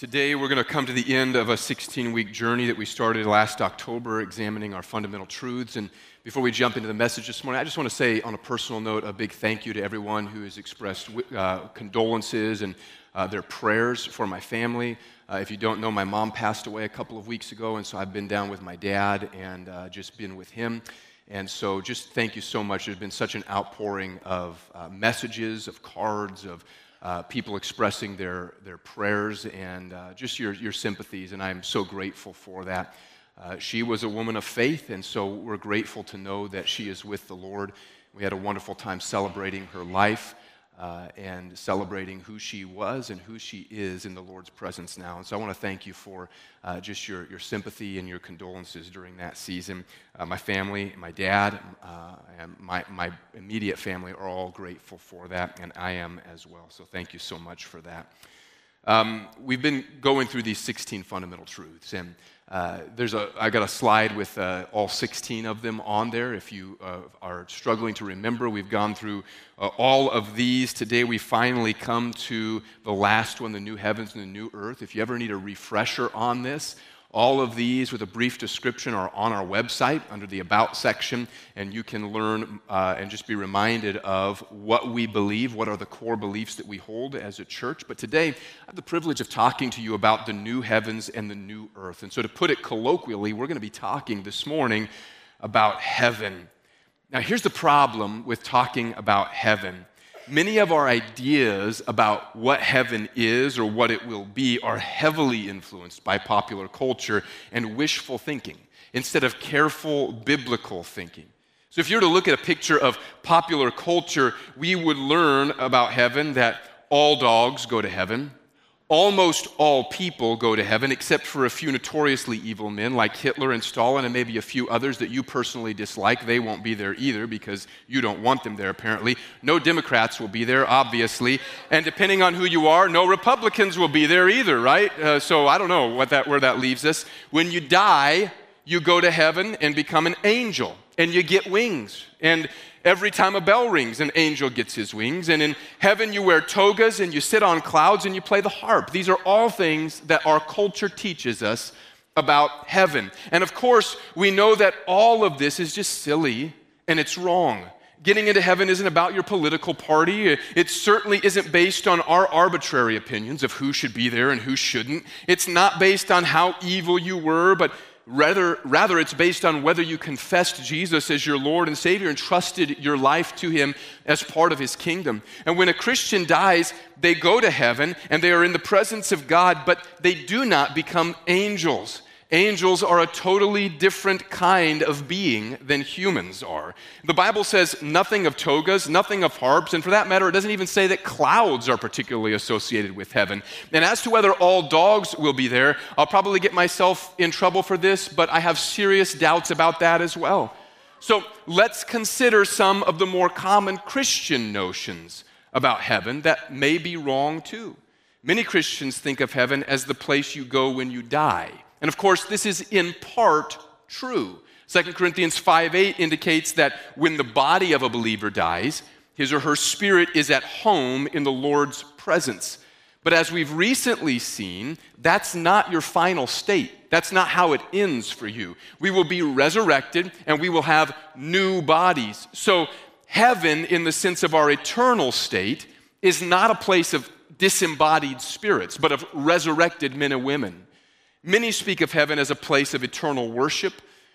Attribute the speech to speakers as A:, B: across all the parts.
A: Today, we're going to come to the end of a 16 week journey that we started last October, examining our fundamental truths. And before we jump into the message this morning, I just want to say, on a personal note, a big thank you to everyone who has expressed uh, condolences and uh, their prayers for my family. Uh, if you don't know, my mom passed away a couple of weeks ago, and so I've been down with my dad and uh, just been with him. And so, just thank you so much. There's been such an outpouring of uh, messages, of cards, of uh, people expressing their, their prayers and uh, just your, your sympathies, and I'm so grateful for that. Uh, she was a woman of faith, and so we're grateful to know that she is with the Lord. We had a wonderful time celebrating her life uh, and celebrating who she was and who she is in the Lord's presence now. And so I want to thank you for uh, just your, your sympathy and your condolences during that season. Uh, my family, my dad, uh, and my, my immediate family are all grateful for that, and I am as well. So thank you so much for that. Um, we've been going through these 16 fundamental truths, and uh, there's a, I got a slide with uh, all 16 of them on there. If you uh, are struggling to remember, we've gone through uh, all of these. Today we finally come to the last one, the new heavens and the new earth. If you ever need a refresher on this, all of these, with a brief description, are on our website under the About section, and you can learn uh, and just be reminded of what we believe, what are the core beliefs that we hold as a church. But today, I have the privilege of talking to you about the new heavens and the new earth. And so, to put it colloquially, we're going to be talking this morning about heaven. Now, here's the problem with talking about heaven many of our ideas about what heaven is or what it will be are heavily influenced by popular culture and wishful thinking instead of careful biblical thinking. So, if you were to look at a picture of popular culture, we would learn about heaven that all dogs go to heaven, almost all people go to heaven, except for a few notoriously evil men like Hitler and Stalin, and maybe a few others that you personally dislike. They won't be there either because you don't want them there, apparently. No Democrats will be there, obviously. And depending on who you are, no Republicans will be there either, right? Uh, so I don't know what that, where that leaves us. When you die, you go to heaven and become an angel, and you get wings. And Every time a bell rings, an angel gets his wings. And in heaven, you wear togas and you sit on clouds and you play the harp. These are all things that our culture teaches us about heaven. And of course, we know that all of this is just silly and it's wrong. Getting into heaven isn't about your political party. It certainly isn't based on our arbitrary opinions of who should be there and who shouldn't. It's not based on how evil you were, but Rather, rather, it's based on whether you confessed Jesus as your Lord and Savior and trusted your life to Him as part of His kingdom. And when a Christian dies, they go to heaven and they are in the presence of God, but they do not become angels. Angels are a totally different kind of being than humans are. The Bible says nothing of togas, nothing of harps, and for that matter, it doesn't even say that clouds are particularly associated with heaven. And as to whether all dogs will be there, I'll probably get myself in trouble for this, but I have serious doubts about that as well. So let's consider some of the more common Christian notions about heaven that may be wrong too. Many Christians think of heaven as the place you go when you die. And of course, this is in part true. 2 Corinthians 5 8 indicates that when the body of a believer dies, his or her spirit is at home in the Lord's presence. But as we've recently seen, that's not your final state. That's not how it ends for you. We will be resurrected and we will have new bodies. So, heaven, in the sense of our eternal state, is not a place of disembodied spirits, but of resurrected men and women. Many speak of heaven as a place of eternal worship.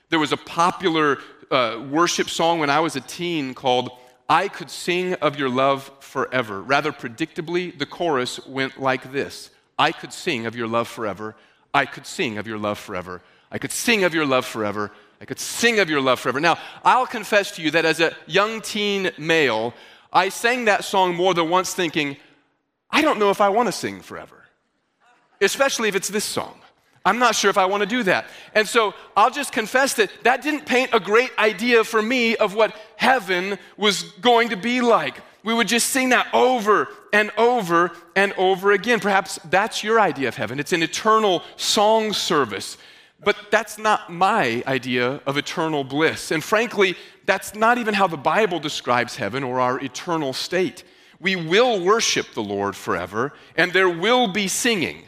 A: There was a popular uh, worship song when I was a teen called I Could Sing of Your Love Forever. Rather predictably, the chorus went like this I could sing of your love forever. I could sing of your love forever. I could sing of your love forever. I could sing of your love forever. Now, I'll confess to you that as a young teen male, I sang that song more than once thinking, I don't know if I want to sing forever, especially if it's this song. I'm not sure if I want to do that. And so I'll just confess that that didn't paint a great idea for me of what heaven was going to be like. We would just sing that over and over and over again. Perhaps that's your idea of heaven. It's an eternal song service. But that's not my idea of eternal bliss. And frankly, that's not even how the Bible describes heaven or our eternal state. We will worship the Lord forever, and there will be singing.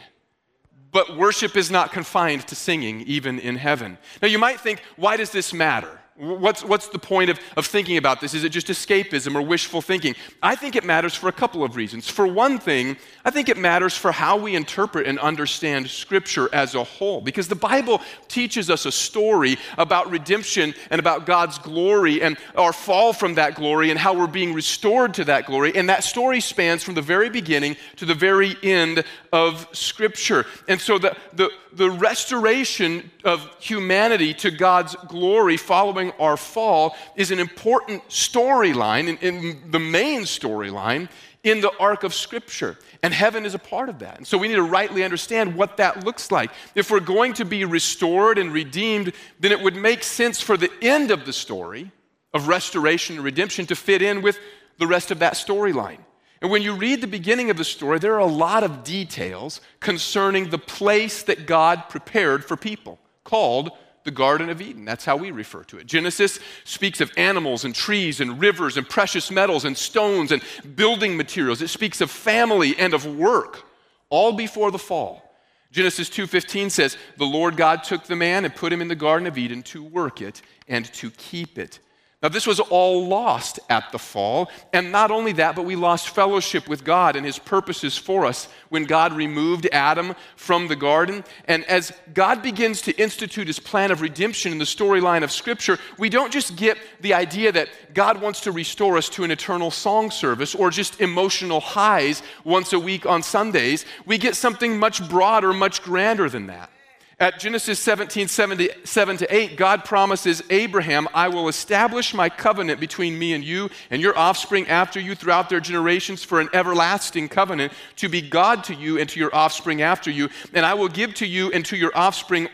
A: But worship is not confined to singing, even in heaven. Now, you might think, why does this matter? What's, what's the point of, of thinking about this? Is it just escapism or wishful thinking? I think it matters for a couple of reasons. For one thing, I think it matters for how we interpret and understand Scripture as a whole, because the Bible teaches us a story about redemption and about God's glory and our fall from that glory and how we're being restored to that glory. And that story spans from the very beginning to the very end of Scripture. And so the, the, the restoration of humanity to God's glory following our fall is an important storyline, in, in the main storyline in the arc of Scripture. And heaven is a part of that. And so we need to rightly understand what that looks like. If we're going to be restored and redeemed, then it would make sense for the end of the story of restoration and redemption to fit in with the rest of that storyline. And when you read the beginning of the story, there are a lot of details concerning the place that God prepared for people, called the Garden of Eden. That's how we refer to it. Genesis speaks of animals and trees and rivers and precious metals and stones and building materials. It speaks of family and of work, all before the fall. Genesis 2:15 says, "The Lord God took the man and put him in the garden of Eden to work it and to keep it." Now, this was all lost at the fall. And not only that, but we lost fellowship with God and His purposes for us when God removed Adam from the garden. And as God begins to institute His plan of redemption in the storyline of Scripture, we don't just get the idea that God wants to restore us to an eternal song service or just emotional highs once a week on Sundays. We get something much broader, much grander than that. At Genesis 17, 7 to 8, God promises Abraham, I will establish my covenant between me and you and your offspring after you throughout their generations for an everlasting covenant to be God to you and to your offspring after you. And I will give to you and to your offspring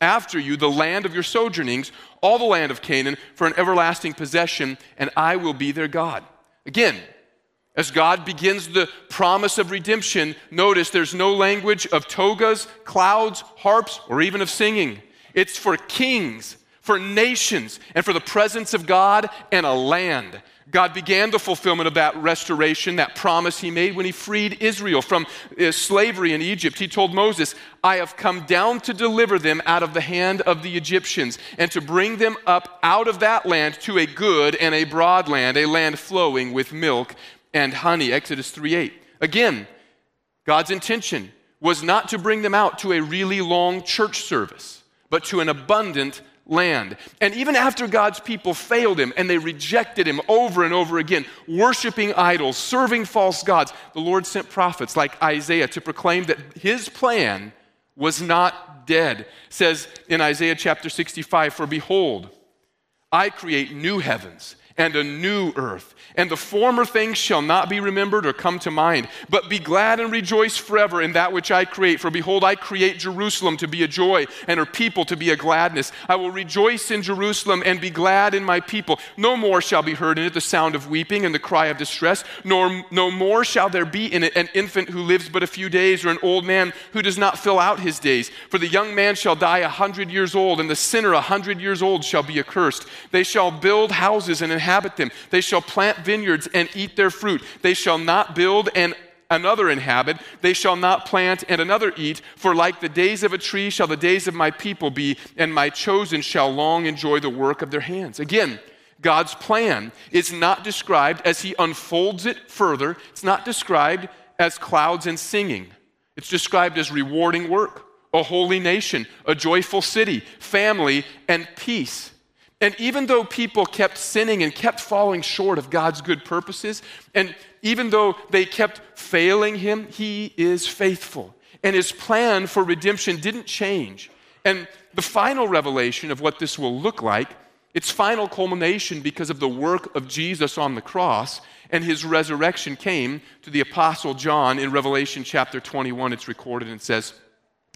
A: after you the land of your sojournings, all the land of Canaan, for an everlasting possession, and I will be their God. Again, as God begins the promise of redemption, notice there's no language of togas, clouds, harps, or even of singing. It's for kings, for nations, and for the presence of God and a land. God began the fulfillment of that restoration, that promise he made when he freed Israel from uh, slavery in Egypt. He told Moses, I have come down to deliver them out of the hand of the Egyptians and to bring them up out of that land to a good and a broad land, a land flowing with milk and honey. Exodus 3 8. Again, God's intention was not to bring them out to a really long church service, but to an abundant land. And even after God's people failed him and they rejected him over and over again, worshiping idols, serving false gods, the Lord sent prophets like Isaiah to proclaim that his plan was not dead. It says in Isaiah chapter 65, For behold, I create new heavens and a new earth. And the former things shall not be remembered or come to mind. But be glad and rejoice forever in that which I create. For behold, I create Jerusalem to be a joy, and her people to be a gladness. I will rejoice in Jerusalem and be glad in my people. No more shall be heard in it the sound of weeping and the cry of distress, nor no more shall there be in it an infant who lives but a few days, or an old man who does not fill out his days. For the young man shall die a hundred years old, and the sinner a hundred years old shall be accursed. They shall build houses and inhabit inhabit them. They shall plant vineyards and eat their fruit. They shall not build and another inhabit. They shall not plant and another eat. For like the days of a tree shall the days of my people be, and my chosen shall long enjoy the work of their hands. Again, God's plan is not described as he unfolds it further. It's not described as clouds and singing. It's described as rewarding work, a holy nation, a joyful city, family, and peace. And even though people kept sinning and kept falling short of God's good purposes, and even though they kept failing Him, He is faithful. And His plan for redemption didn't change. And the final revelation of what this will look like, its final culmination because of the work of Jesus on the cross and His resurrection came to the Apostle John in Revelation chapter 21. It's recorded and says,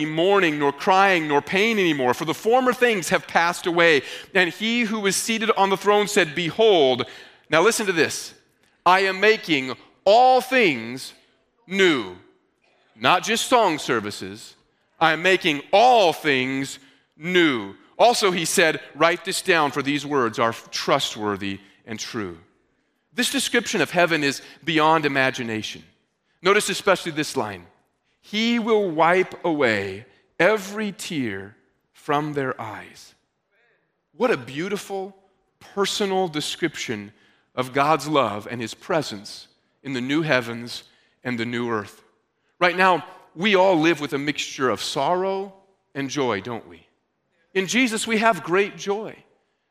A: be mourning, nor crying, nor pain anymore, for the former things have passed away. And he who was seated on the throne said, Behold, now listen to this I am making all things new. Not just song services, I am making all things new. Also, he said, Write this down, for these words are trustworthy and true. This description of heaven is beyond imagination. Notice especially this line he will wipe away every tear from their eyes. What a beautiful, personal description of God's love and His presence in the new heavens and the new earth. Right now, we all live with a mixture of sorrow and joy, don't we? In Jesus, we have great joy.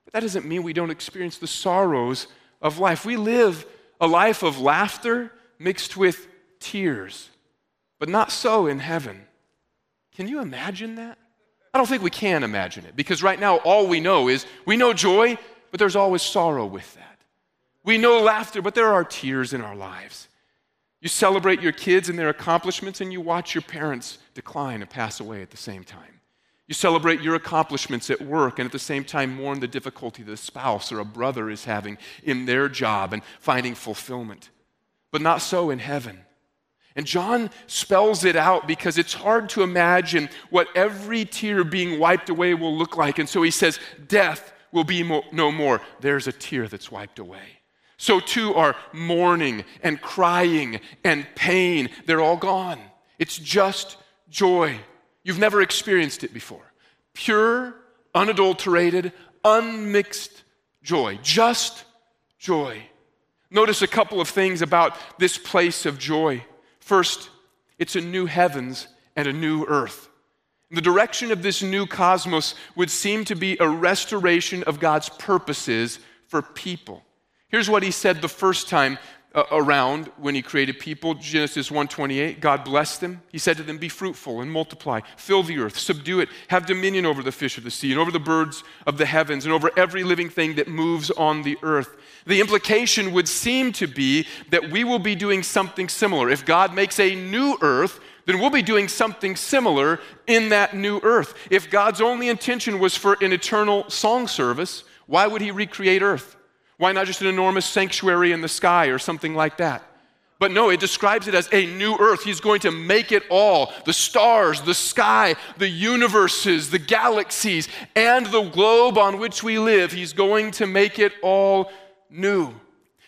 A: But that doesn't mean we don't experience the sorrows of life. We live a life of laughter mixed with tears but not so in heaven. Can you imagine that? I don't think we can imagine it because right now all we know is we know joy, but there's always sorrow with that. We know laughter, but there are tears in our lives. You celebrate your kids and their accomplishments, and you watch your parents decline and pass away at the same time. You celebrate your accomplishments at work, and at the same time, mourn the difficulty that a spouse or a brother is having in their job and finding fulfillment. But not so in heaven. And John spells it out because it's hard to imagine what every tear being wiped away will look like. And so he says, Death will be mo- no more. There's a tear that's wiped away. So too are mourning and crying and pain. They're all gone. It's just joy. You've never experienced it before. Pure, unadulterated, unmixed joy. Just joy. Notice a couple of things about this place of joy. First, it's a new heavens and a new earth. The direction of this new cosmos would seem to be a restoration of God's purposes for people. Here's what he said the first time around when he created people genesis 1.28 god blessed them. He said to them be fruitful and multiply fill the earth subdue it have dominion over the fish of the sea and over the birds of the heavens and over every living thing that moves on the earth. The implication would seem to be that we will be doing something similar. If god makes a new earth then we'll be doing something similar in that new earth. If god's only intention was for an eternal song service why would he recreate earth why not just an enormous sanctuary in the sky or something like that? But no, it describes it as a new earth. He's going to make it all the stars, the sky, the universes, the galaxies, and the globe on which we live. He's going to make it all new.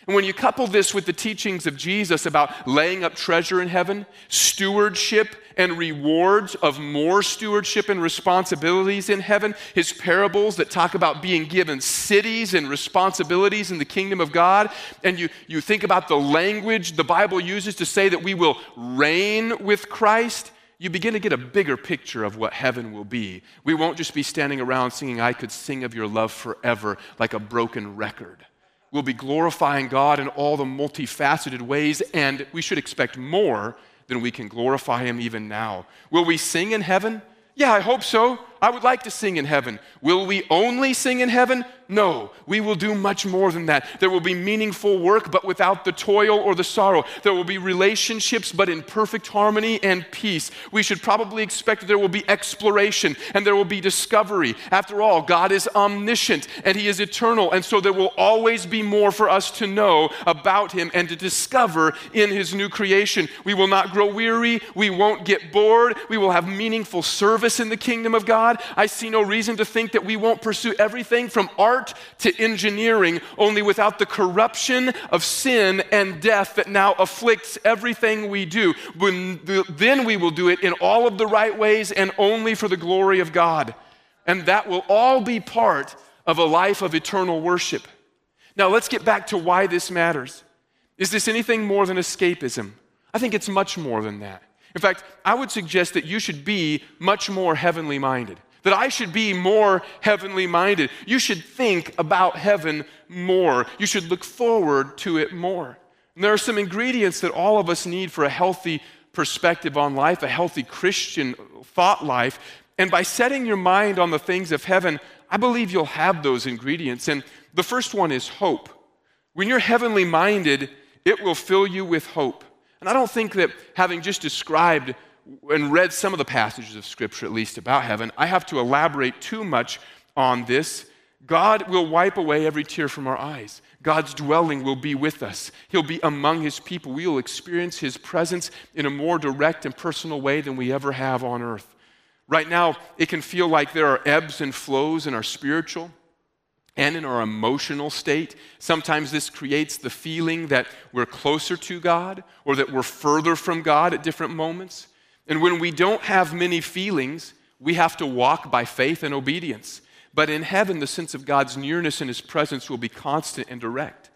A: And when you couple this with the teachings of Jesus about laying up treasure in heaven, stewardship and rewards of more stewardship and responsibilities in heaven, his parables that talk about being given cities and responsibilities in the kingdom of God, and you, you think about the language the Bible uses to say that we will reign with Christ, you begin to get a bigger picture of what heaven will be. We won't just be standing around singing, I could sing of your love forever like a broken record. We'll be glorifying God in all the multifaceted ways, and we should expect more than we can glorify Him even now. Will we sing in heaven? Yeah, I hope so. I would like to sing in heaven. Will we only sing in heaven? No, we will do much more than that. There will be meaningful work, but without the toil or the sorrow. There will be relationships, but in perfect harmony and peace. We should probably expect that there will be exploration and there will be discovery. After all, God is omniscient and He is eternal, and so there will always be more for us to know about Him and to discover in His new creation. We will not grow weary, we won't get bored, we will have meaningful service in the kingdom of God. God, I see no reason to think that we won't pursue everything from art to engineering, only without the corruption of sin and death that now afflicts everything we do. When the, then we will do it in all of the right ways and only for the glory of God. And that will all be part of a life of eternal worship. Now, let's get back to why this matters. Is this anything more than escapism? I think it's much more than that. In fact, I would suggest that you should be much more heavenly minded, that I should be more heavenly minded. You should think about heaven more, you should look forward to it more. And there are some ingredients that all of us need for a healthy perspective on life, a healthy Christian thought life. And by setting your mind on the things of heaven, I believe you'll have those ingredients. And the first one is hope. When you're heavenly minded, it will fill you with hope. And I don't think that having just described and read some of the passages of Scripture, at least about heaven, I have to elaborate too much on this. God will wipe away every tear from our eyes. God's dwelling will be with us. He'll be among His people. We will experience His presence in a more direct and personal way than we ever have on earth. Right now, it can feel like there are ebbs and flows in our spiritual and in our emotional state. Sometimes this creates the feeling that we're closer to God or that we're further from God at different moments. And when we don't have many feelings, we have to walk by faith and obedience. But in heaven, the sense of God's nearness and His presence will be constant and direct.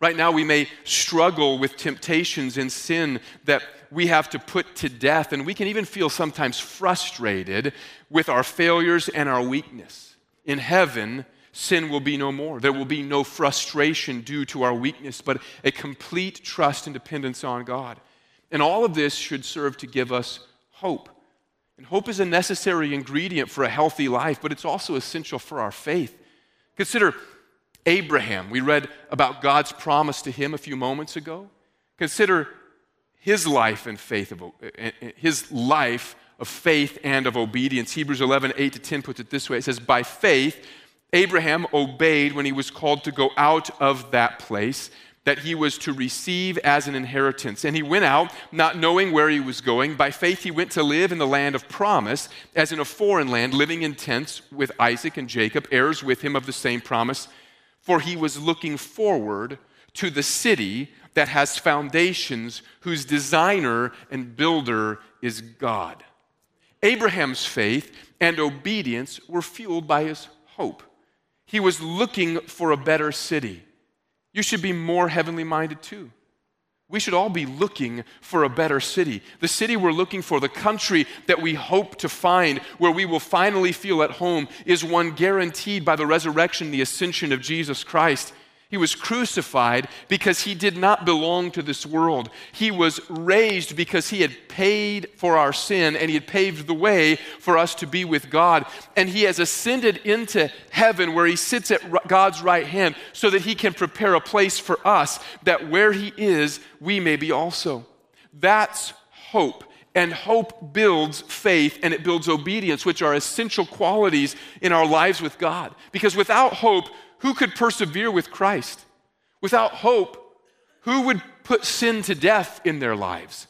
A: Right now, we may struggle with temptations and sin that we have to put to death, and we can even feel sometimes frustrated with our failures and our weakness. In heaven, sin will be no more. There will be no frustration due to our weakness, but a complete trust and dependence on God. And all of this should serve to give us hope. And hope is a necessary ingredient for a healthy life, but it's also essential for our faith. Consider Abraham. We read about God's promise to him a few moments ago. Consider his life and faith of his life of faith and of obedience. Hebrews 11, 8 to 10 puts it this way. It says, By faith, Abraham obeyed when he was called to go out of that place that he was to receive as an inheritance. And he went out, not knowing where he was going. By faith, he went to live in the land of promise, as in a foreign land, living in tents with Isaac and Jacob, heirs with him of the same promise. For he was looking forward to the city that has foundations, whose designer and builder is God. Abraham's faith and obedience were fueled by his hope. He was looking for a better city. You should be more heavenly minded too. We should all be looking for a better city. The city we're looking for, the country that we hope to find, where we will finally feel at home, is one guaranteed by the resurrection, the ascension of Jesus Christ. He was crucified because he did not belong to this world. He was raised because he had paid for our sin and he had paved the way for us to be with God. And he has ascended into heaven where he sits at God's right hand so that he can prepare a place for us that where he is, we may be also. That's hope. And hope builds faith and it builds obedience, which are essential qualities in our lives with God. Because without hope, who could persevere with Christ? Without hope, who would put sin to death in their lives?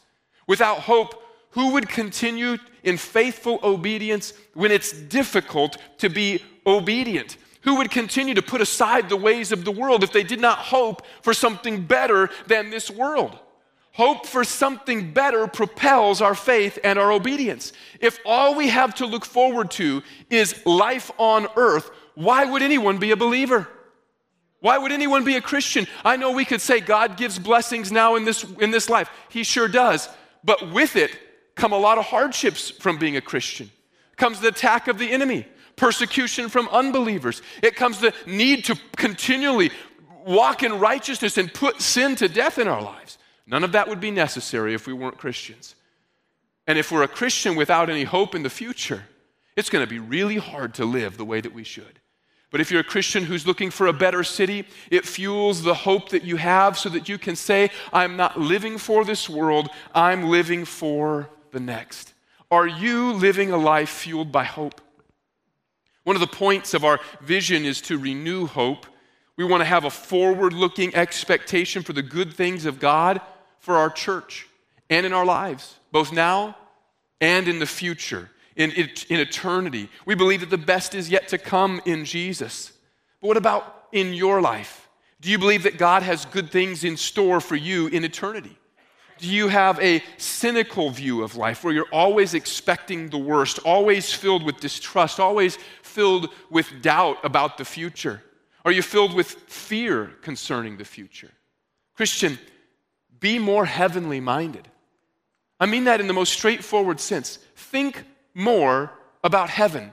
A: Without hope, who would continue in faithful obedience when it's difficult to be obedient? Who would continue to put aside the ways of the world if they did not hope for something better than this world? Hope for something better propels our faith and our obedience. If all we have to look forward to is life on earth, why would anyone be a believer? Why would anyone be a Christian? I know we could say God gives blessings now in this, in this life. He sure does. But with it come a lot of hardships from being a Christian. Comes the attack of the enemy, persecution from unbelievers. It comes the need to continually walk in righteousness and put sin to death in our lives. None of that would be necessary if we weren't Christians. And if we're a Christian without any hope in the future, it's going to be really hard to live the way that we should. But if you're a Christian who's looking for a better city, it fuels the hope that you have so that you can say, I'm not living for this world, I'm living for the next. Are you living a life fueled by hope? One of the points of our vision is to renew hope. We want to have a forward looking expectation for the good things of God for our church and in our lives, both now and in the future in, in eternity. We believe that the best is yet to come in Jesus. But what about in your life? Do you believe that God has good things in store for you in eternity? Do you have a cynical view of life where you're always expecting the worst, always filled with distrust, always filled with doubt about the future? Are you filled with fear concerning the future? Christian, be more heavenly minded. I mean that in the most straightforward sense. Think more about heaven.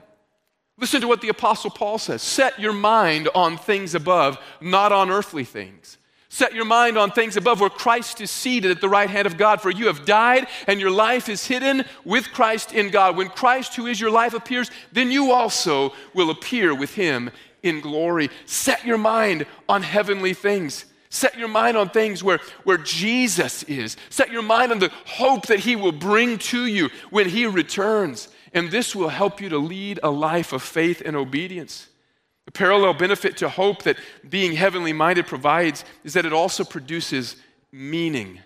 A: Listen to what the Apostle Paul says set your mind on things above, not on earthly things. Set your mind on things above where Christ is seated at the right hand of God, for you have died and your life is hidden with Christ in God. When Christ, who is your life, appears, then you also will appear with him in glory. Set your mind on heavenly things. Set your mind on things where, where Jesus is. Set your mind on the hope that he will bring to you when he returns. And this will help you to lead a life of faith and obedience. The parallel benefit to hope that being heavenly minded provides is that it also produces meaning.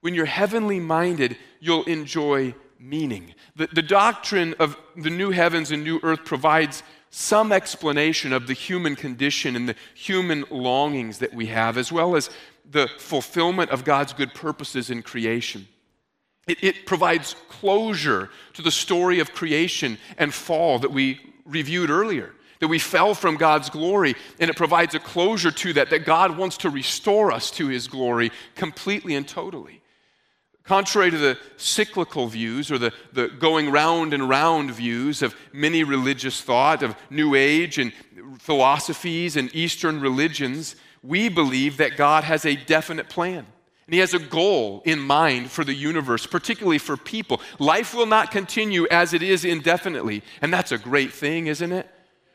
A: When you're heavenly minded, you'll enjoy meaning. The, the doctrine of the new heavens and new earth provides some explanation of the human condition and the human longings that we have, as well as the fulfillment of God's good purposes in creation. It, it, provides closure to the story of creation and fall that we reviewed earlier that we fell from God's glory, and it provides a closure to that, that God wants to restore us to his glory completely and totally. Contrary to the cyclical views or the, the going round and round views of many religious thought, of New Age and philosophies and Eastern religions, we believe that God has a definite plan. And he has a goal in mind for the universe, particularly for people. Life will not continue as it is indefinitely. And that's a great thing, isn't it?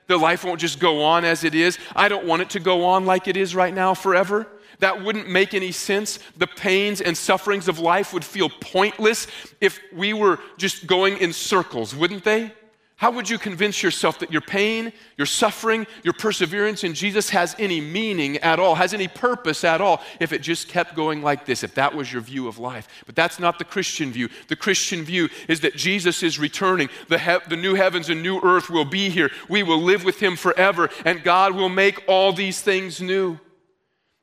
A: The life won't just go on as it is. I don't want it to go on like it is right now forever. That wouldn't make any sense. The pains and sufferings of life would feel pointless if we were just going in circles, wouldn't they? How would you convince yourself that your pain, your suffering, your perseverance in Jesus has any meaning at all, has any purpose at all, if it just kept going like this, if that was your view of life? But that's not the Christian view. The Christian view is that Jesus is returning. The, he- the new heavens and new earth will be here. We will live with him forever, and God will make all these things new.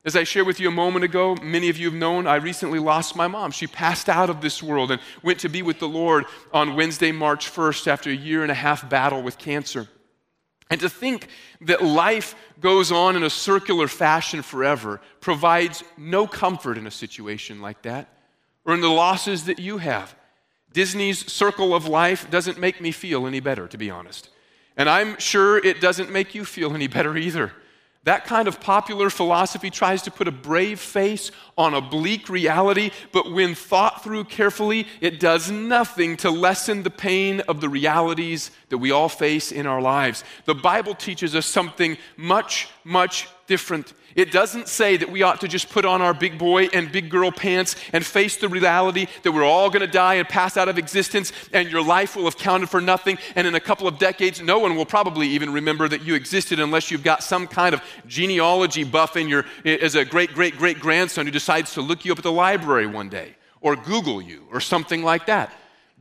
A: As I shared with you a moment ago, many of you have known I recently lost my mom. She passed out of this world and went to be with the Lord on Wednesday, March 1st, after a year and a half battle with cancer. And to think that life goes on in a circular fashion forever provides no comfort in a situation like that or in the losses that you have. Disney's circle of life doesn't make me feel any better, to be honest. And I'm sure it doesn't make you feel any better either. That kind of popular philosophy tries to put a brave face on a bleak reality, but when thought through carefully, it does nothing to lessen the pain of the realities that we all face in our lives. The Bible teaches us something much, much different. It doesn't say that we ought to just put on our big boy and big girl pants and face the reality that we're all going to die and pass out of existence and your life will have counted for nothing. And in a couple of decades, no one will probably even remember that you existed unless you've got some kind of genealogy buff in your, as a great, great, great grandson who decides to look you up at the library one day or Google you or something like that.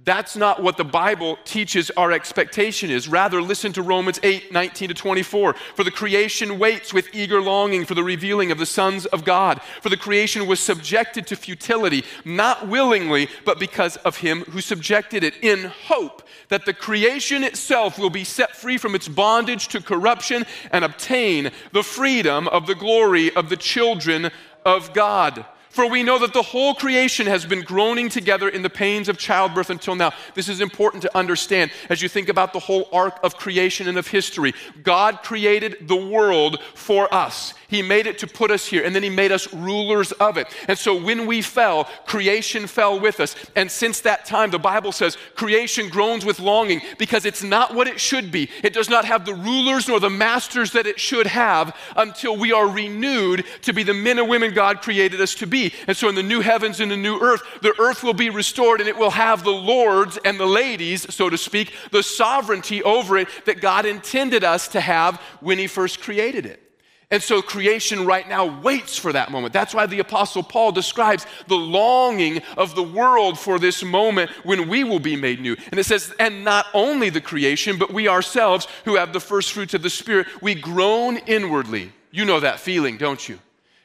A: That's not what the Bible teaches our expectation is. Rather, listen to Romans 8 19 to 24. For the creation waits with eager longing for the revealing of the sons of God. For the creation was subjected to futility, not willingly, but because of him who subjected it, in hope that the creation itself will be set free from its bondage to corruption and obtain the freedom of the glory of the children of God. For we know that the whole creation has been groaning together in the pains of childbirth until now. This is important to understand as you think about the whole arc of creation and of history. God created the world for us. He made it to put us here, and then He made us rulers of it. And so when we fell, creation fell with us. And since that time, the Bible says creation groans with longing because it's not what it should be. It does not have the rulers nor the masters that it should have until we are renewed to be the men and women God created us to be. And so in the new heavens and the new earth, the earth will be restored and it will have the lords and the ladies, so to speak, the sovereignty over it that God intended us to have when He first created it. And so creation right now waits for that moment. That's why the Apostle Paul describes the longing of the world for this moment when we will be made new. And it says, and not only the creation, but we ourselves who have the first fruits of the Spirit, we groan inwardly. You know that feeling, don't you?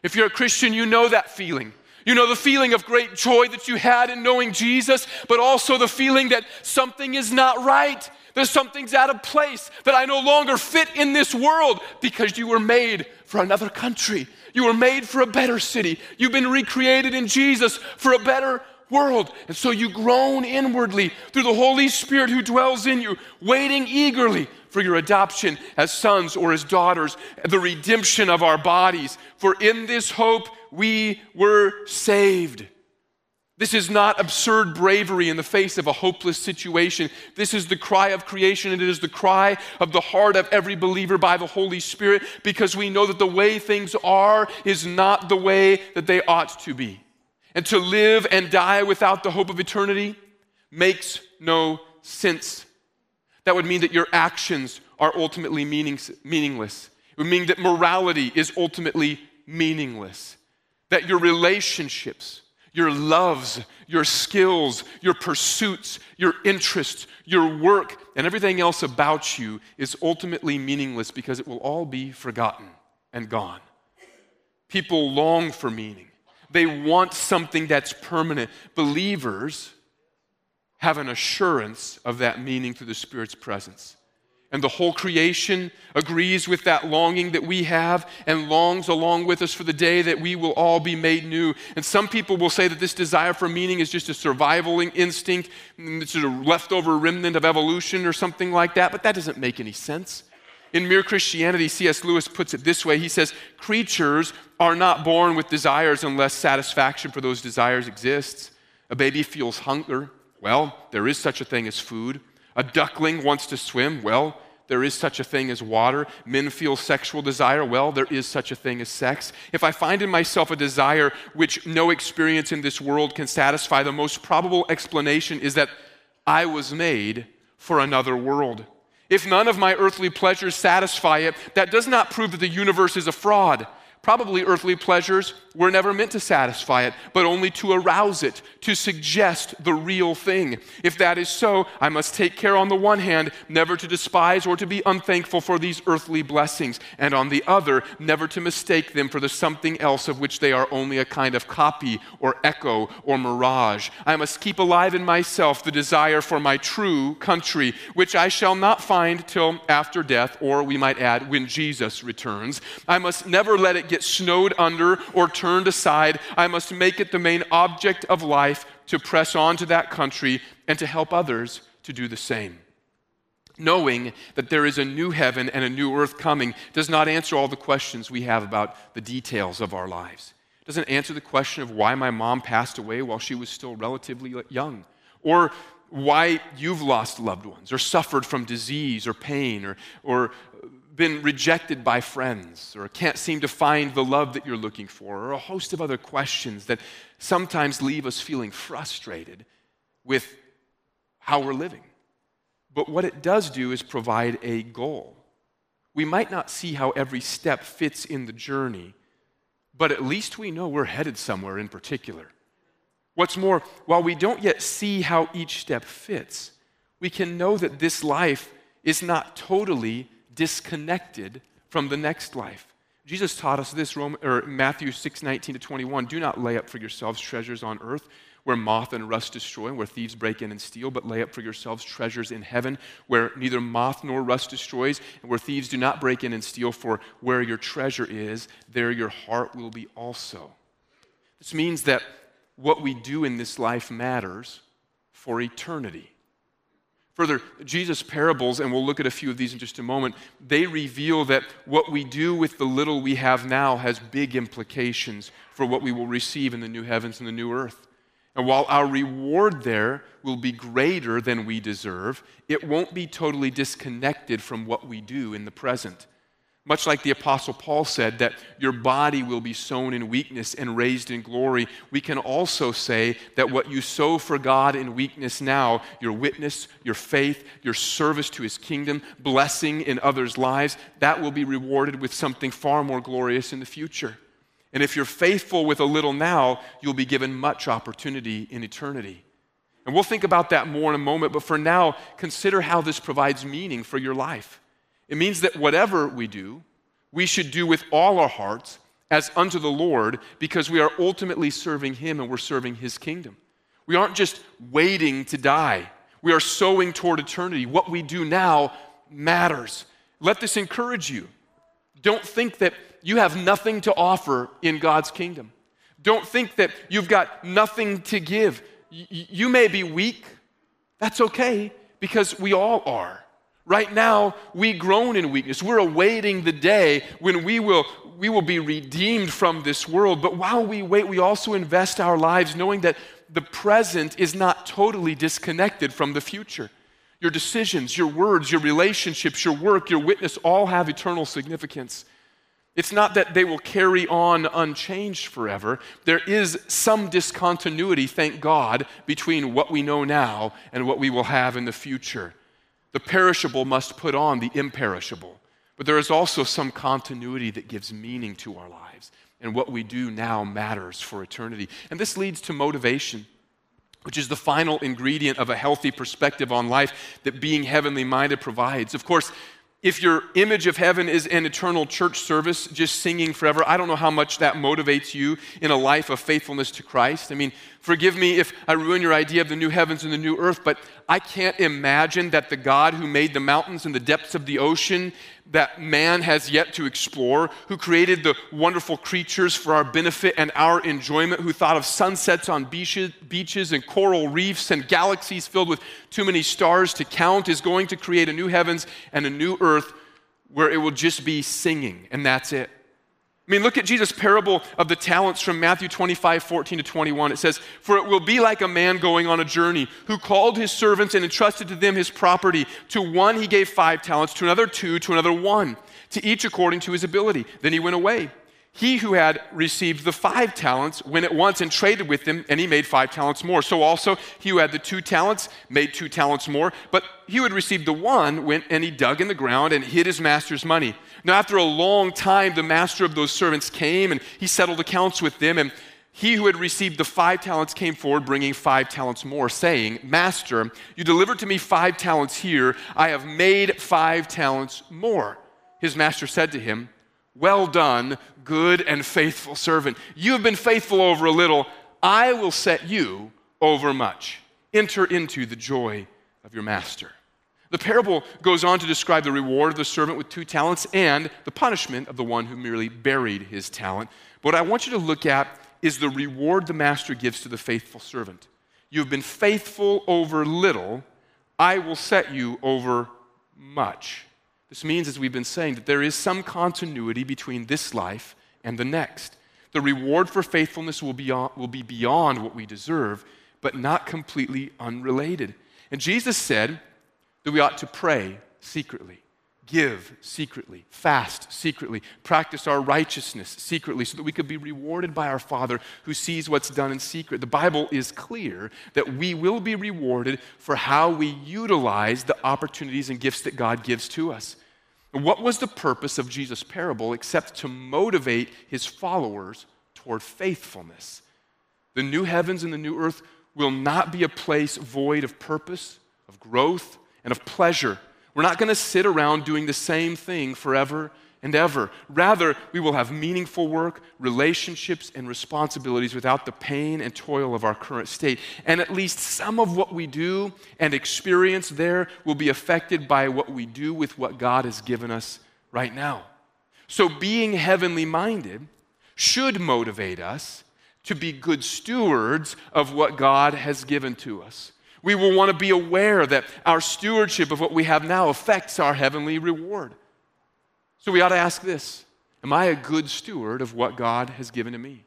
A: If you're a Christian, you know that feeling. You know the feeling of great joy that you had in knowing Jesus, but also the feeling that something is not right there's something's out of place, that I no longer fit in this world because you were made for another country. You were made for a better city. You've been recreated in Jesus for a better world. And so you groan inwardly through the Holy Spirit who dwells in you, waiting eagerly for your adoption as sons or as daughters, the redemption of our bodies. For in this hope we were saved. This is not absurd bravery in the face of a hopeless situation. This is the cry of creation, and it is the cry of the heart of every believer by the Holy Spirit because we know that the way things are is not the way that they ought to be. And to live and die without the hope of eternity makes no sense. That would mean that your actions are ultimately meaningless. It would mean that morality is ultimately meaningless, that your relationships, your loves, your skills, your pursuits, your interests, your work, and everything else about you is ultimately meaningless because it will all be forgotten and gone. People long for meaning, they want something that's permanent. Believers have an assurance of that meaning through the Spirit's presence. And the whole creation agrees with that longing that we have and longs along with us for the day that we will all be made new. And some people will say that this desire for meaning is just a survival instinct, mm, it's a leftover remnant of evolution or something like that, but that doesn't make any sense. In Mere Christianity, C.S. Lewis puts it this way He says, Creatures are not born with desires unless satisfaction for those desires exists. A baby feels hunger. Well, there is such a thing as food. A duckling wants to swim. Well, there is such a thing as water. Men feel sexual desire. Well, there is such a thing as sex. If I find in myself a desire which no experience in this world can satisfy, the most probable explanation is that I was made for another world. If none of my earthly pleasures satisfy it, that does not prove that the universe is a fraud. Probably earthly pleasures were never meant to satisfy it, but only to arouse it, to suggest the real thing. If that is so, I must take care on the one hand never to despise or to be unthankful for these earthly blessings, and on the other, never to mistake them for the something else of which they are only a kind of copy or echo or mirage. I must keep alive in myself the desire for my true country, which I shall not find till after death, or we might add, when Jesus returns. I must never let it get snowed under or turned aside. I must make it the main object of life to press on to that country and to help others to do the same. Knowing that there is a new heaven and a new earth coming does not answer all the questions we have about the details of our lives. It doesn't answer the question of why my mom passed away while she was still relatively young, or why you've lost loved ones, or suffered from disease or pain, or, or been rejected by friends or can't seem to find the love that you're looking for, or a host of other questions that sometimes leave us feeling frustrated with how we're living. But what it does do is provide a goal. We might not see how every step fits in the journey, but at least we know we're headed somewhere in particular. What's more, while we don't yet see how each step fits, we can know that this life is not totally disconnected from the next life. Jesus taught us this, Roman, or Matthew 6, 19 to 21. Do not lay up for yourselves treasures on earth where moth and rust destroy, where thieves break in and steal, but lay up for yourselves treasures in heaven where neither moth nor rust destroys, and where thieves do not break in and steal, for where your treasure is, there your heart will be also. This means that what we do in this life matters for eternity. Further, Jesus' parables, and we'll look at a few of these in just a moment, they reveal that what we do with the little we have now has big implications for what we will receive in the new heavens and the new earth. And while our reward there will be greater than we deserve, it won't be totally disconnected from what we do in the present. Much like the Apostle Paul said, that your body will be sown in weakness and raised in glory, we can also say that what you sow for God in weakness now, your witness, your faith, your service to his kingdom, blessing in others' lives, that will be rewarded with something far more glorious in the future. And if you're faithful with a little now, you'll be given much opportunity in eternity. And we'll think about that more in a moment, but for now, consider how this provides meaning for your life. It means that whatever we do, we should do with all our hearts as unto the Lord because we are ultimately serving Him and we're serving His kingdom. We aren't just waiting to die, we are sowing toward eternity. What we do now matters. Let this encourage you. Don't think that you have nothing to offer in God's kingdom. Don't think that you've got nothing to give. you may be weak. That's okay because we all are. Right now, we groan in weakness. We're awaiting the day when we will, we will be redeemed from this world. But while we wait, we also invest our lives knowing that the present is not totally disconnected from the future. Your decisions, your words, your relationships, your work, your witness all have eternal significance. It's not that they will carry on unchanged forever. There is some discontinuity, thank God, between what we know now and what we will have in the future. The perishable must put on the imperishable. But there is also some continuity that gives meaning to our lives. And what we do now matters for eternity. And this leads to motivation, which is the final ingredient of a healthy perspective on life that being heavenly minded provides. Of course, if your image of heaven is an eternal church service, just singing forever, I don't know how much that motivates you in a life of faithfulness to Christ. I mean, forgive me if I ruin your idea of the new heavens and the new earth, but I can't imagine that the God who made the mountains and the depths of the ocean that man has yet to explore, who created the wonderful creatures for our benefit and our enjoyment, who thought of sunsets on beaches, and coral reefs and galaxies filled with too many stars to count, is going to create a new heavens and a new earth where it will just be singing, and that's it. I mean, look at Jesus' parable of the talents from Matthew 25, 14 to 21. It says, For it will be like a man going on a journey who called his servants and entrusted to them his property. To one he gave five talents, to another two, to another one, to each according to his ability. Then he went away. He who had received the five talents went at once and traded with them, and he made five talents more. So also he who had the two talents made two talents more. But he who had received the one went and he dug in the ground and hid his master's money. Now, after a long time, the master of those servants came and he settled accounts with them. And he who had received the five talents came forward, bringing five talents more, saying, Master, you delivered to me five talents here. I have made five talents more. His master said to him, Well done, good and faithful servant. You have been faithful over a little. I will set you over much. Enter into the joy of your master. The parable goes on to describe the reward of the servant with two talents and the punishment of the one who merely buried his talent. But what I want you to look at is the reward the master gives to the faithful servant. You have been faithful over little, I will set you over much. This means, as we've been saying, that there is some continuity between this life and the next. The reward for faithfulness will be, will be beyond what we deserve, but not completely unrelated. And Jesus said, that we ought to pray secretly, give secretly, fast secretly, practice our righteousness secretly, so that we could be rewarded by our Father who sees what's done in secret. The Bible is clear that we will be rewarded for how we utilize the opportunities and gifts that God gives to us. What was the purpose of Jesus' parable except to motivate his followers toward faithfulness? The new heavens and the new earth will not be a place void of purpose, of growth, and of pleasure. We're not going to sit around doing the same thing forever and ever. Rather, we will have meaningful work, relationships, and responsibilities without the pain and toil of our current state. And at least some of what we do and experience there will be affected by what we do with what God has given us right now. So, being heavenly minded should motivate us to be good stewards of what God has given to us. We will want to be aware that our stewardship of what we have now affects our heavenly reward. So we ought to ask this Am I a good steward of what God has given to me?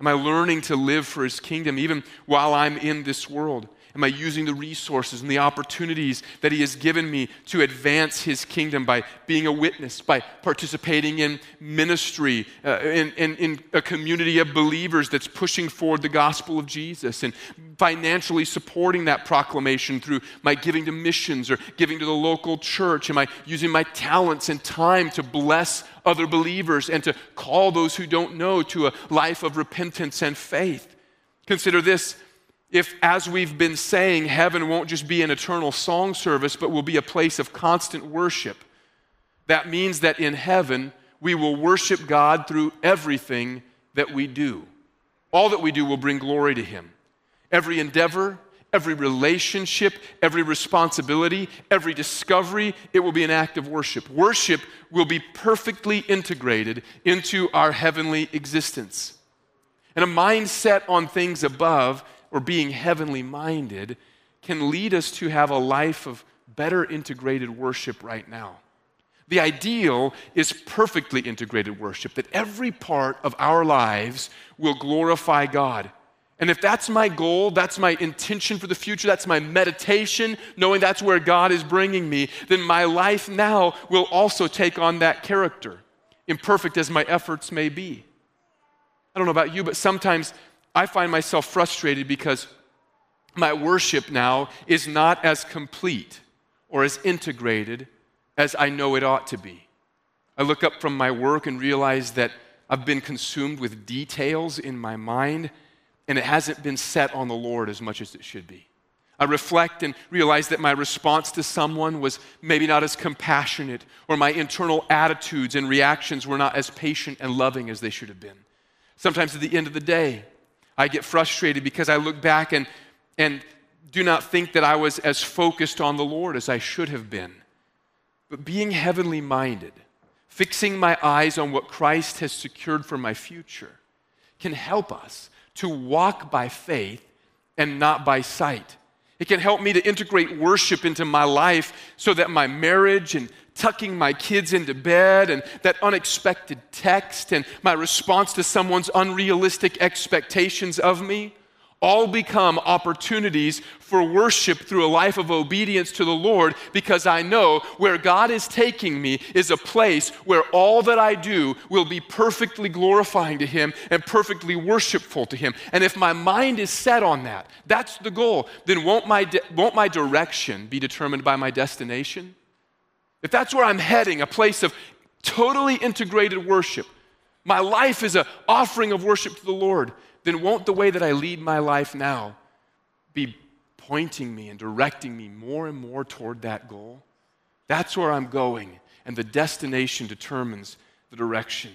A: Am I learning to live for His kingdom even while I'm in this world? Am I using the resources and the opportunities that He has given me to advance His kingdom by being a witness, by participating in ministry, uh, in, in, in a community of believers that's pushing forward the gospel of Jesus, and financially supporting that proclamation through my giving to missions or giving to the local church? Am I using my talents and time to bless other believers and to call those who don't know to a life of repentance and faith? Consider this if, as we've been saying, heaven won't just be an eternal song service, but will be a place of constant worship, that means that in heaven, we will worship God through everything that we do. All that we do will bring glory to Him. Every endeavor, every relationship, every responsibility, every discovery, it will be an act of worship. Worship will be perfectly integrated into our heavenly existence. And a mindset on things above or being heavenly minded can lead us to have a life of better integrated worship right now. The ideal is perfectly integrated worship, that every part of our lives will glorify God. And if that's my goal, that's my intention for the future, that's my meditation, knowing that's where God is bringing me, then my life now will also take on that character, imperfect as my efforts may be. I don't know about you, but sometimes I find myself frustrated because my worship now is not as complete or as integrated as I know it ought to be. I look up from my work and realize that I've been consumed with details in my mind and it hasn't been set on the Lord as much as it should be. I reflect and realize that my response to someone was maybe not as compassionate, or my internal attitudes and reactions were not as patient and loving as they should have been. Sometimes at the end of the day, I get frustrated because I look back and, and do not think that I was as focused on the Lord as I should have been. But being heavenly minded, fixing my eyes on what Christ has secured for my future, can help us to walk by faith and not by sight. It can help me to integrate worship into my life so that my marriage and tucking my kids into bed and that unexpected text and my response to someone's unrealistic expectations of me all become opportunities for worship through a life of obedience to the Lord because I know where God is taking me is a place where all that I do will be perfectly glorifying to Him and perfectly worshipful to Him. And if my mind is set on that, that's the goal, then won't my, de- won't my direction be determined by my destination? If that's where I'm heading, a place of totally integrated worship, my life is an offering of worship to the Lord then won't the way that I lead my life now be pointing me and directing me more and more toward that goal? That's where I'm going, and the destination determines the direction.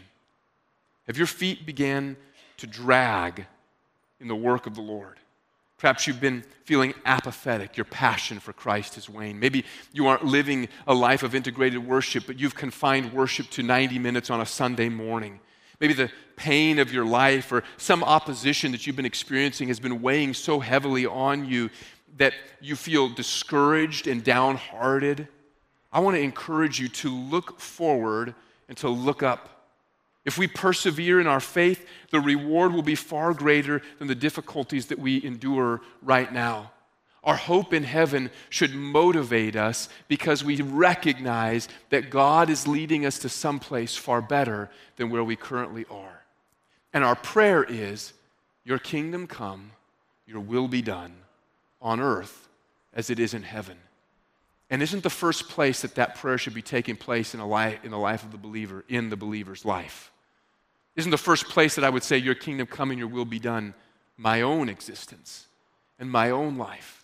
A: Have your feet began to drag in the work of the Lord? Perhaps you've been feeling apathetic. Your passion for Christ has waned. Maybe you aren't living a life of integrated worship, but you've confined worship to 90 minutes on a Sunday morning. Maybe the pain of your life or some opposition that you've been experiencing has been weighing so heavily on you that you feel discouraged and downhearted. I want to encourage you to look forward and to look up. If we persevere in our faith, the reward will be far greater than the difficulties that we endure right now. Our hope in heaven should motivate us because we recognize that God is leading us to someplace far better than where we currently are. And our prayer is, Your kingdom come, your will be done on earth as it is in heaven. And isn't the first place that that prayer should be taking place in, a life, in the life of the believer, in the believer's life? Isn't the first place that I would say, Your kingdom come and your will be done, my own existence and my own life?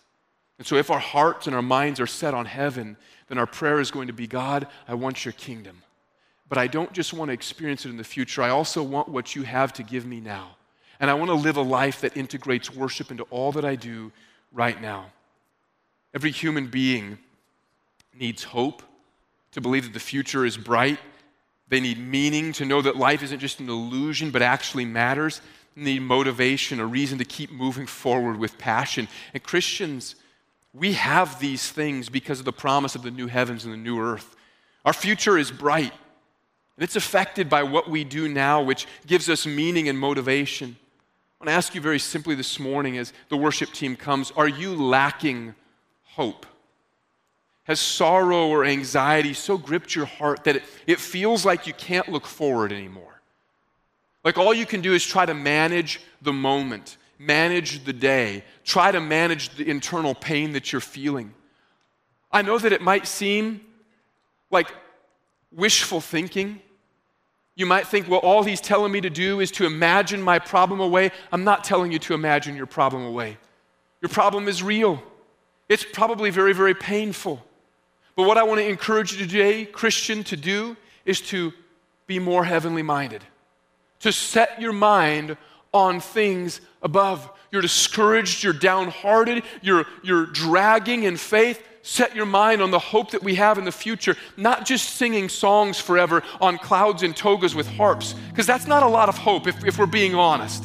A: And so, if our hearts and our minds are set on heaven, then our prayer is going to be God, I want your kingdom. But I don't just want to experience it in the future, I also want what you have to give me now. And I want to live a life that integrates worship into all that I do right now. Every human being needs hope to believe that the future is bright. They need meaning to know that life isn't just an illusion but actually matters. They need motivation, a reason to keep moving forward with passion. And Christians, we have these things because of the promise of the new heavens and the new earth. Our future is bright, and it's affected by what we do now, which gives us meaning and motivation. I want to ask you very simply this morning as the worship team comes are you lacking hope? Has sorrow or anxiety so gripped your heart that it, it feels like you can't look forward anymore? Like all you can do is try to manage the moment manage the day, try to manage the internal pain that you're feeling. I know that it might seem like wishful thinking. You might think, well, all he's telling me to do is to imagine my problem away. I'm not telling you to imagine your problem away. Your problem is real. It's probably very, very painful. But what I want to encourage you today, Christian, to do is to be more heavenly minded, to set your mind on things above. You're discouraged, you're downhearted, you're, you're dragging in faith. Set your mind on the hope that we have in the future, not just singing songs forever on clouds and togas with harps, because that's not a lot of hope if, if we're being honest.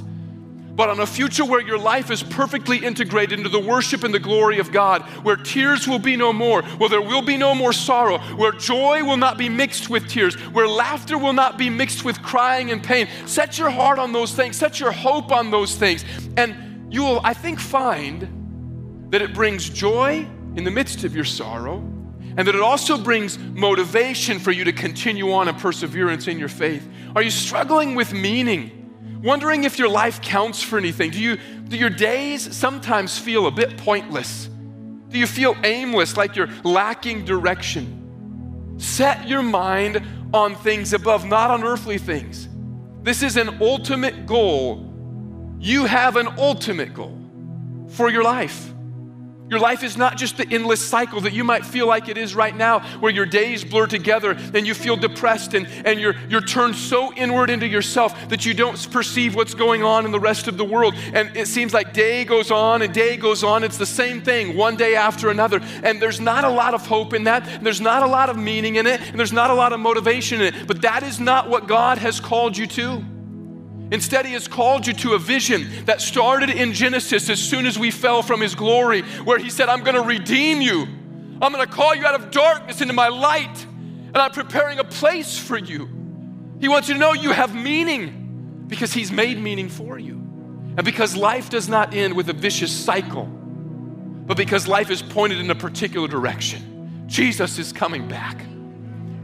A: But on a future where your life is perfectly integrated into the worship and the glory of God, where tears will be no more, where there will be no more sorrow, where joy will not be mixed with tears, where laughter will not be mixed with crying and pain. Set your heart on those things, set your hope on those things, and you will, I think, find that it brings joy in the midst of your sorrow, and that it also brings motivation for you to continue on and perseverance in your faith. Are you struggling with meaning? Wondering if your life counts for anything. Do, you, do your days sometimes feel a bit pointless? Do you feel aimless, like you're lacking direction? Set your mind on things above, not on earthly things. This is an ultimate goal. You have an ultimate goal for your life. Your life is not just the endless cycle that you might feel like it is right now, where your days blur together and you feel depressed and, and you're, you're turned so inward into yourself that you don't perceive what's going on in the rest of the world. And it seems like day goes on and day goes on. It's the same thing, one day after another. And there's not a lot of hope in that, there's not a lot of meaning in it, and there's not a lot of motivation in it. But that is not what God has called you to. Instead, He has called you to a vision that started in Genesis as soon as we fell from His glory, where He said, I'm going to redeem you. I'm going to call you out of darkness into my light, and I'm preparing a place for you. He wants you to know you have meaning because He's made meaning for you. And because life does not end with a vicious cycle, but because life is pointed in a particular direction. Jesus is coming back.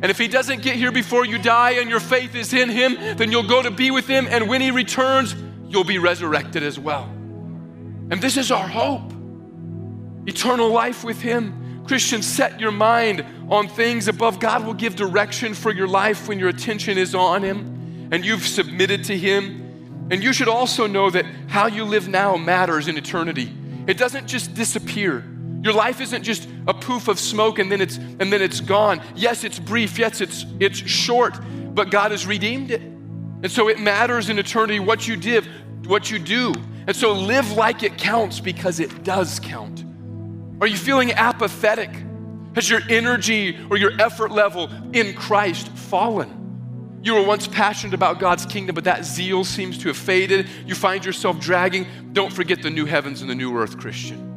A: And if he doesn't get here before you die and your faith is in him, then you'll go to be with him. And when he returns, you'll be resurrected as well. And this is our hope eternal life with him. Christians, set your mind on things above. God will give direction for your life when your attention is on him and you've submitted to him. And you should also know that how you live now matters in eternity. It doesn't just disappear. Your life isn't just a poof of smoke and then it's and then it's gone. Yes, it's brief. Yes, it's it's short, but God has redeemed it. And so it matters in eternity what you did, what you do. And so live like it counts because it does count. Are you feeling apathetic? Has your energy or your effort level in Christ fallen? You were once passionate about God's kingdom, but that zeal seems to have faded. You find yourself dragging. Don't forget the new heavens and the new earth, Christian.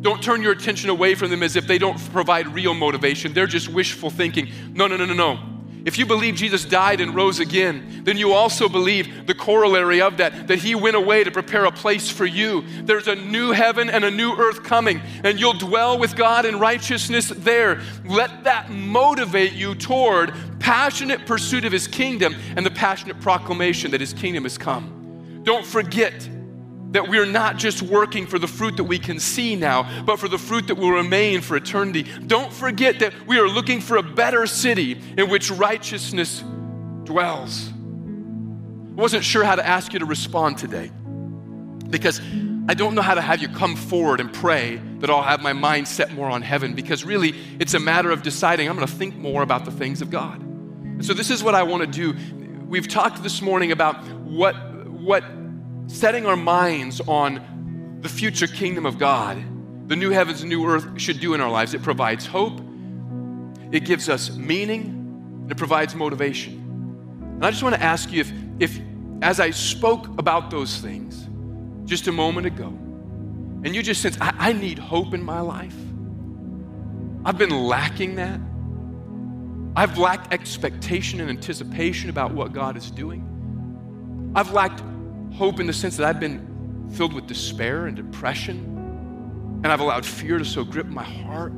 A: Don't turn your attention away from them as if they don't provide real motivation. They're just wishful thinking. No, no, no, no, no. If you believe Jesus died and rose again, then you also believe the corollary of that, that he went away to prepare a place for you. There's a new heaven and a new earth coming, and you'll dwell with God in righteousness there. Let that motivate you toward passionate pursuit of his kingdom and the passionate proclamation that his kingdom has come. Don't forget that we're not just working for the fruit that we can see now, but for the fruit that will remain for eternity. Don't forget that we are looking for a better city in which righteousness dwells. I wasn't sure how to ask you to respond today because I don't know how to have you come forward and pray that I'll have my mind set more on heaven because really it's a matter of deciding I'm going to think more about the things of God. So this is what I want to do. We've talked this morning about what what setting our minds on the future kingdom of God, the new heavens and new earth should do in our lives. It provides hope, it gives us meaning, it provides motivation. And I just want to ask you if, if as I spoke about those things just a moment ago, and you just sense, I, I need hope in my life, I've been lacking that. I've lacked expectation and anticipation about what God is doing. I've lacked hope in the sense that I've been filled with despair and depression, and I've allowed fear to so grip my heart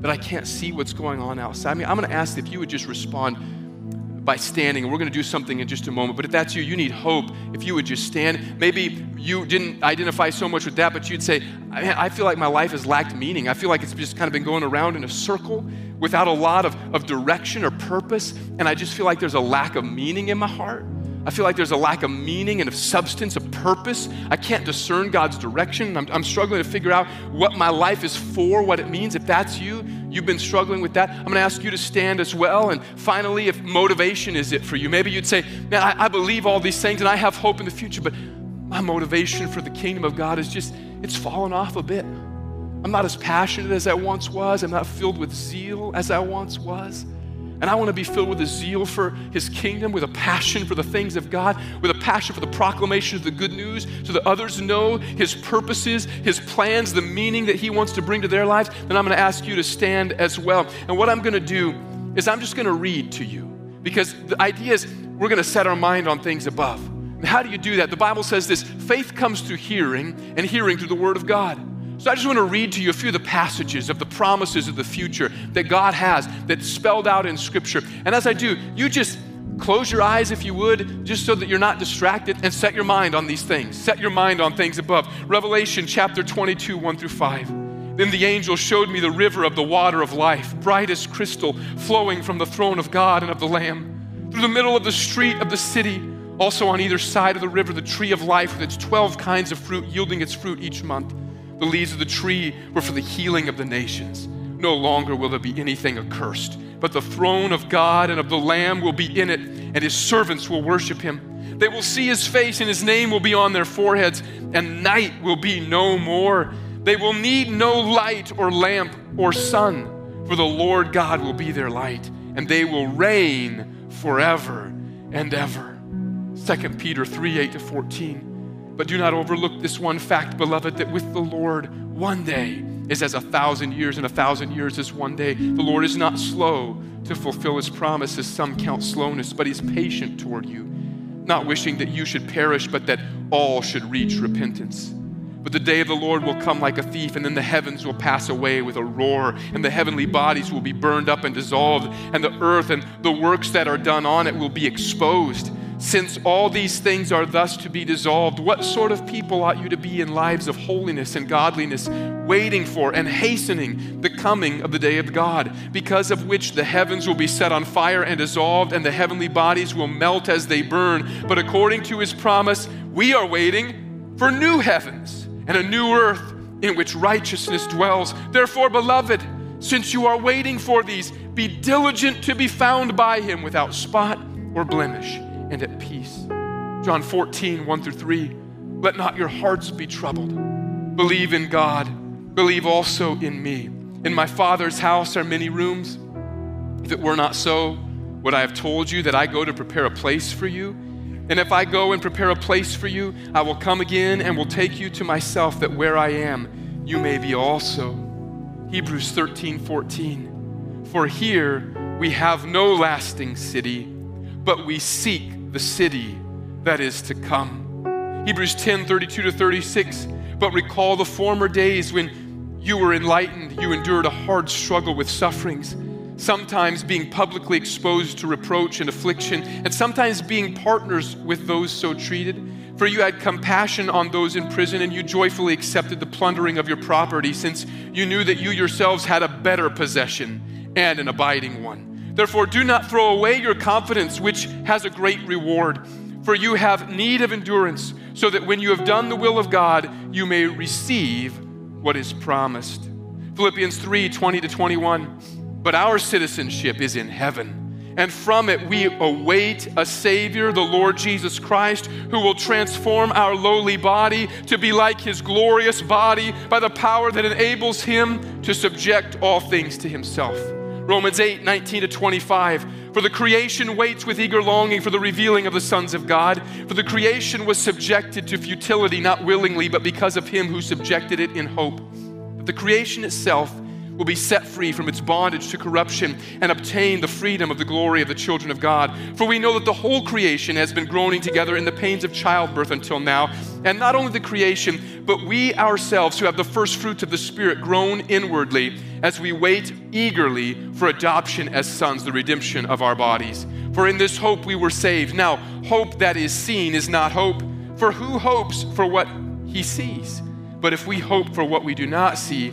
A: that I can't see what's going on outside me. I'm going to ask if you would just respond by standing, and we're going to do something in just a moment. But if that's you, you need hope. If you would just stand, maybe you didn't identify so much with that, but you'd say, I feel like my life has lacked meaning. I feel like it's just kind of been going around in a circle without a lot of, of direction or purpose, and I just feel like there's a lack of meaning in my heart. I feel like there's a lack of meaning and of substance, of purpose. I can't discern God's direction. I'm, I'm, struggling to figure out what my life is for, what it means. If that's you, you've been struggling with that, I'm going to ask you to stand as well. And finally, if motivation is it for you, maybe you'd say, Man, I, I believe all these things and I have hope in the future, but my motivation for the kingdom of God is just, it's fallen off a bit. I'm not as passionate as I once was. I'm not filled with zeal as I once was. And I want to be filled with a zeal for his kingdom, with a passion for the things of God, with a passion for the proclamation of the good news so that others know his purposes, his plans, the meaning that he wants to bring to their lives. Then I'm going to ask you to stand as well. And what I'm going to do is I'm just going to read to you because the idea is we're going to set our mind on things above. How do you do that? The Bible says this faith comes through hearing, and hearing through the Word of God. So I just want to read to you a few of the passages of the promises of the future that God has that's spelled out in Scripture. And as I do, you just close your eyes if you would, just so that you're not distracted, and set your mind on these things. Set your mind on things above. Revelation chapter 22, 1 through 5. Then the angel showed me the river of the water of life, bright as crystal, flowing from the throne of God and of the Lamb. Through the middle of the street of the city, also on either side of the river, the tree of life with its 12 kinds of fruit, yielding its fruit each month. The leaves of the tree were for the healing of the nations. No longer will there be anything accursed, but the throne of God and of the Lamb will be in it, and his servants will worship him. They will see his face, and his name will be on their foreheads, and night will be no more. They will need no light or lamp or sun, for the Lord God will be their light, and they will reign forever and ever. 2 Peter 3 8 to 14. But do not overlook this one fact, beloved, that with the Lord, one day is as a thousand years, and a thousand years is one day. The Lord is not slow to fulfill his promises. Some count slowness, but he's patient toward you, not wishing that you should perish, but that all should reach repentance. But the day of the Lord will come like a thief, and then the heavens will pass away with a roar, and the heavenly bodies will be burned up and dissolved, and the earth and the works that are done on it will be exposed. Since all these things are thus to be dissolved, what sort of people ought you to be in lives of holiness and godliness, waiting for and hastening the coming of the day of God, because of which the heavens will be set on fire and dissolved, and the heavenly bodies will melt as they burn? But according to his promise, we are waiting for new heavens and a new earth in which righteousness dwells. Therefore, beloved, since you are waiting for these, be diligent to be found by him without spot or blemish and at peace. John 14, 1 through 3. Let not your hearts be troubled. Believe in God. Believe also in me. In my Father's house are many rooms. If it were not so, would I have told you that I go to prepare a place for you? And if I go and prepare a place for you, I will come again and will take you to myself, that where I am, you may be also. Hebrews 13, 14. For here we have no lasting city, but we seek the city that is to come. Hebrews 10 32 to 36. But recall the former days when you were enlightened, you endured a hard struggle with sufferings, sometimes being publicly exposed to reproach and affliction, and sometimes being partners with those so treated. For you had compassion on those in prison, and you joyfully accepted the plundering of your property, since you knew that you yourselves had a better possession and an abiding one. Therefore, do not throw away your confidence, which has a great reward. For you have need of endurance, so that when you have done the will of God, you may receive what is promised. Philippians 3 20 to 21. But our citizenship is in heaven, and from it we await a Savior, the Lord Jesus Christ, who will transform our lowly body to be like his glorious body by the power that enables him to subject all things to himself. Romans 8, 19 to 25. For the creation waits with eager longing for the revealing of the sons of God. For the creation was subjected to futility, not willingly, but because of him who subjected it in hope. But the creation itself will be set free from its bondage to corruption and obtain the freedom of the glory of the children of God. For we know that the whole creation has been groaning together in the pains of childbirth until now. And not only the creation, but we ourselves who have the first fruits of the Spirit groan inwardly as we wait eagerly for adoption as sons, the redemption of our bodies. For in this hope we were saved. Now, hope that is seen is not hope, for who hopes for what he sees? But if we hope for what we do not see,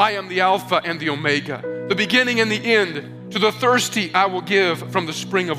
B: I am the Alpha and the Omega, the beginning and the end. To the thirsty, I will give from the spring of water.